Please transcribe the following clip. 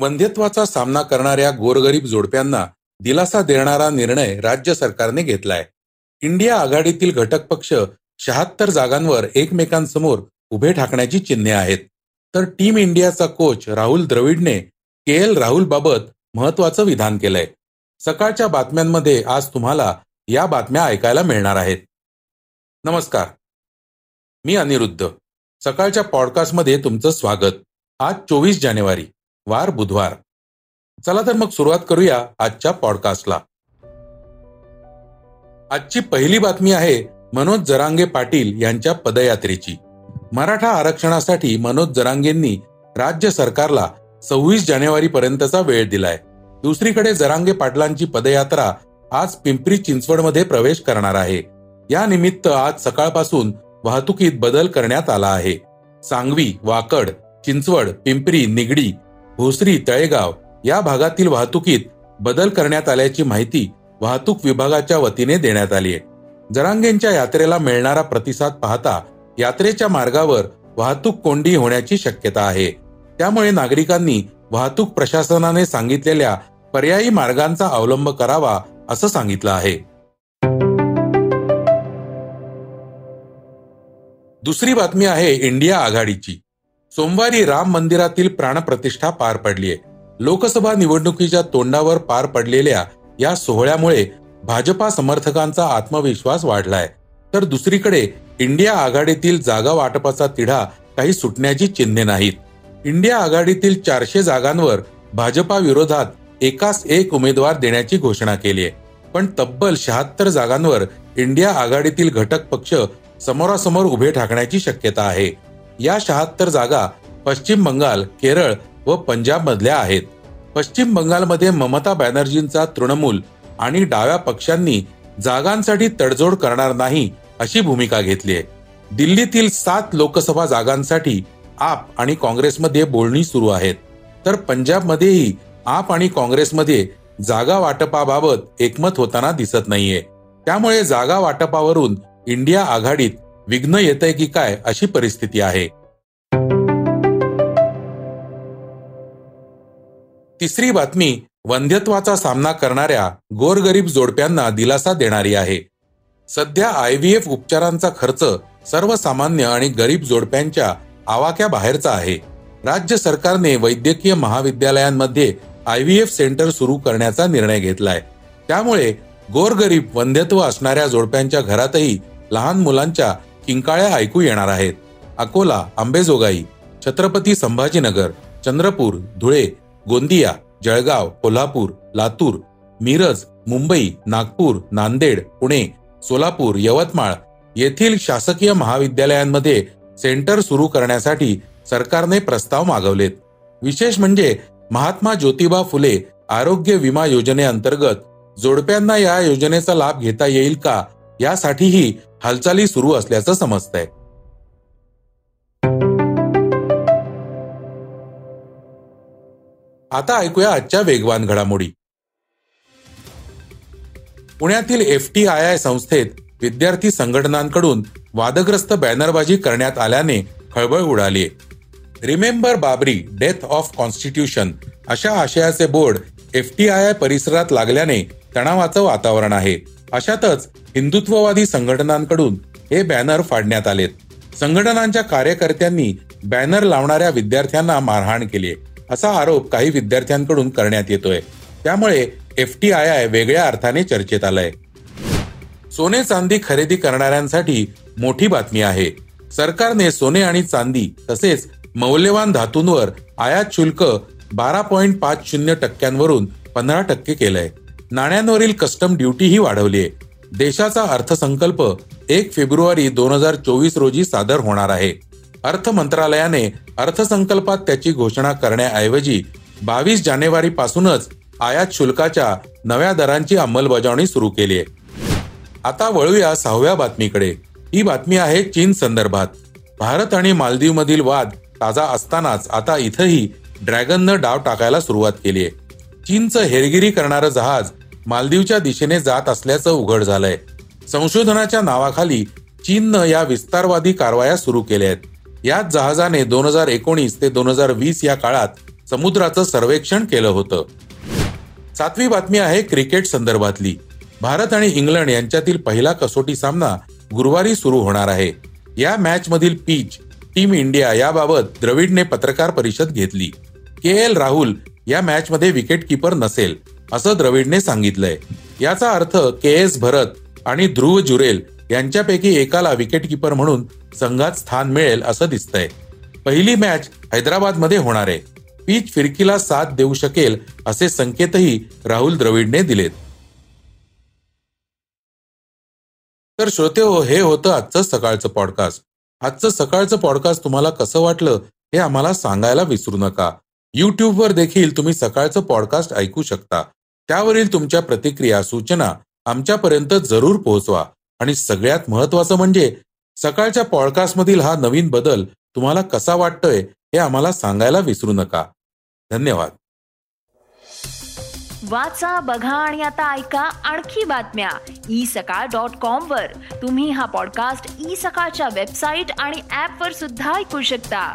वंध्यत्वाचा सामना करणाऱ्या गोरगरीब जोडप्यांना दिलासा देणारा निर्णय राज्य सरकारने घेतलाय. इंडिया आघाडीतील घटक पक्ष शहात्तर जागांवर एकमेकांसमोर उभे ठाकण्याची चिन्हे आहेत. तर टीम इंडियाचा कोच राहुल द्रविडने के एल राहुल बाबत महत्वाचं विधान केलंय. सकाळच्या बातम्यांमध्ये आज तुम्हाला या बातम्या ऐकायला मिळणार आहेत. नमस्कार. मी अनिरुद्ध. सकाळच्या पॉडकास्टमध्ये तुमचं स्वागत. आज चोवीस जानेवारी. वार बुधवार. चला तर मग सुरुवात करूया आजच्या पॉडकास्टला आजची पहिली बातमी आहे मनोज जरांगे पाटील यांच्या पदयात्रेची. मराठा आरक्षणासाठी मनोज जरांगेंनी राज्य सरकारला सव्वीस जानेवारी पर्यंतचा वेळ दिलाय. दुसरीकडे जरांगे पाटलांची पदयात्रा आज पिंपरी चिंचवडमध्ये प्रवेश करणार आहे. या निमित्त आज सकाळपासून वाहतुकीत बदल करण्यात आला आहे. सांगवी वाकड चिंचवड पिंपरी निगडी भोसरी तळेगाव या भागातील वाहतुकीत बदल करण्यात आल्याची माहिती वाहतूक विभागाच्या वतीने देण्यात आली आहे. जरांगेंच्या यात्रेला मिळणारा प्रतिसाद पाहता यात्रेच्या मार्गावर वाहतूक कोंडी होण्याची शक्यता आहे. त्यामुळे नागरिकांनी वाहतूक प्रशासनाने सांगितलेल्या पर्यायी मार्गांचा अवलंब करावा असं सांगितलं आहे. दुसरी बातमी आहे इंडिया आघाडीची. सोमवारी राम मंदिरातील प्राणप्रतिष्ठा पार पडलीय. लोकसभा निवडणुकीच्या तोंडावर पार पडलेल्या या सोहळ्यामुळे भाजपा समर्थकांचा आत्मविश्वास वाढलाय. तर दुसरीकडे इंडिया आघाडीतील जागा वाटपाचा तिढा काही सुटण्याची चिन्हे नाहीत. इंडिया आघाडीतील चारशे जागांवर भाजपा विरोधात एकास एक उमेदवार देण्याची घोषणा केली आहे पण तब्बल शहात्तर जागांवर इंडिया आघाडीतील घटक पक्ष समोरासमोर उभे ठाकण्याची शक्यता आहे. या शहात्तर जागा पश्चिम बंगाल केरळ व पंजाब मधल्या आहेत. पश्चिम बंगालमध्ये ममता बॅनर्जींचा तृणमूल आणि डाव्या पक्षांनी जागांसाठी तडजोड करणार नाही अशी भूमिका घेतली आहे. दिल्लीतील सात लोकसभा जागांसाठी आप आणि काँग्रेसमध्ये बोलणी सुरू आहेत. तर पंजाबमध्येही आप आणि काँग्रेसमध्ये जागा वाटपाबाबत एकमत होताना दिसत नाहीये. त्यामुळे जागा वाटपावरून इंडिया आघाडीत विघ्न येतंय की काय अशी परिस्थिती आहे. तिसरी बातमी वंध्यत्वाचा सामना करणाऱ्या गोरगरीब जोडप्यांना दिलासा देणारी आहे. सध्या आय व्ही एफ उपचारांचा खर्च सर्वसामान्य आणि गरीब जोडप्यांच्या आवाक्या बाहेरचा आहे. राज्य सरकारने वैद्यकीय महाविद्यालयांमध्ये आय व्ही एफ सेंटर सुरू करण्याचा निर्णय घेतलाय. त्यामुळे गोरगरीब वंध्यत्व असणाऱ्या जोडप्यांच्या घरातही लहान मुलांच्या किंकाळ्या ऐकू येणार आहेत. अकोला आंबेजोगाई छत्रपती संभाजीनगर चंद्रपूर धुळे गोंदिया जळगाव कोल्हापूर लातूर मिरज मुंबई नागपूर नांदेड पुणे सोलापूर यवतमाळ येथील शासकीय महाविद्यालयांमध्ये सेंटर सुरू करण्यासाठी सरकारने प्रस्ताव मागवलेत. विशेष म्हणजे महात्मा ज्योतिबा फुले आरोग्य विमा योजनेअंतर्गत जोडप्यांना या योजनेचा लाभ घेता येईल का? यासाठीही हालचाली सुरू असल्याचं समजतंय. आता ऐकूया आजच्या वेगवान घडामोडी. पुण्यातील एफ टी आय आय संस्थेत विद्यार्थी संघटनांकडून वादग्रस्त बॅनरबाजी करण्यात आल्याने खळबळ उडाली remember Babri death of constitution अशा आशयाचे board F T I I परिसरात लागल्याने तणावाचं वातावरण आहे. अशातच हिंदुत्ववादी संघटनांकडून हे बॅनर फाडण्यात आलेत. संघटनांच्या कार्यकर्त्यांनी बॅनर लावणाऱ्या विद्यार्थ्यांना मारहाण केली असा आरोप काही विद्यार्थ्यांकडून करण्यात येतोय. त्यामुळे एफ टी आय आय वेगळ्या अर्थाने चर्चेत आलंय. सोने चांदी खरेदी करणाऱ्यांसाठी मोठी बातमी आहे. सरकारने सोने आणि चांदी तसेच मौल्यवान धातूंवर आयात शुल्क बारा पॉइंट पाच शून्य टक्क्यांवरून पंधरा टक्के केलंय. नाण्यांवरील कस्टम ड्युटीही वाढवली आहे देशाचा अर्थसंकल्प एक फेब्रुवारी दोन हजार चोवीस रोजी सादर होणार आहे. अर्थ मंत्रालयाने अर्थसंकल्पात त्याची घोषणा करण्याऐवजी बावीस जानेवारी पासूनच आयात शुल्काच्या नव्या दरांची अंमलबजावणी सुरू केली आहे आता वळूया सहाव्या बातमीकडे. ही बातमी आहे चीन संदर्भात. भारत आणि मालदीव मधील वाद ताजा असतानाच आता इथंही ड्रॅगननं डाव टाकायला सुरुवात केली आहे चीनचं हेरगिरी करणारं जहाज मालदीवच्या दिशेने जात असल्याचं उघड झालंय. संशोधनाच्या नावाखाली चीननं या विस्तारवादी कारवाया सुरू केल्या आहेत. याच जहाजाने दोन हजार एकोणीस ते दोन हजार वीस या काळात समुद्राचं सर्वेक्षण केलं होतं. सातवी बातमी आहे क्रिकेट संदर्भातली. भारत आणि इंग्लंड यांच्यातील पहिला कसोटी सामना गुरुवारी सुरू होणार आहे. या मॅच मधील पीच टीम इंडिया याबाबत द्रविडने पत्रकार परिषद घेतली. के एल राहुल या मॅच मध्ये विकेट किपर नसेल. असं द्रविडने सांगितलंय. याचा अर्थ के एस भरत आणि ध्रुव जुरेल यांच्यापैकी एकाला विकेट किपर म्हणून संघात स्थान मिळेल असं दिसतंय. पहिली मॅच हैदराबादमध्ये होणार आहे. पीच फिरकीला साथ देऊ शकेल असे संकेतही राहुल द्रविडने दिलेत. तर श्रोते हो हे होतं आजचं सकाळचं पॉडकास्ट आजचं सकाळचं पॉडकास्ट तुम्हाला कसं वाटलं हे आम्हाला सांगायला विसरू नका. युट्यूबवर देखील तुम्ही सकाळचं पॉडकास्ट ऐकू शकता. त्यावरील तुमच्या प्रतिक्रिया सूचना आमच्यापर्यंत जरूर पोहोचवा. आणि सगळ्यात महत्वाचं म्हणजे सकाळच्या पॉडकास्टमधील हा नवीन बदल तुम्हाला कसा वाटतोय हे आम्हाला सांगायला विसरू नका. धन्यवाद. वाचा बघा आणि आता ऐका आणखी बातम्या. ई सकाळ डॉट कॉम वर. तुम्ही हा पॉडकास्ट ई सकाळच्या वेबसाईट आणि ऍप वर सुद्धा ऐकू शकता.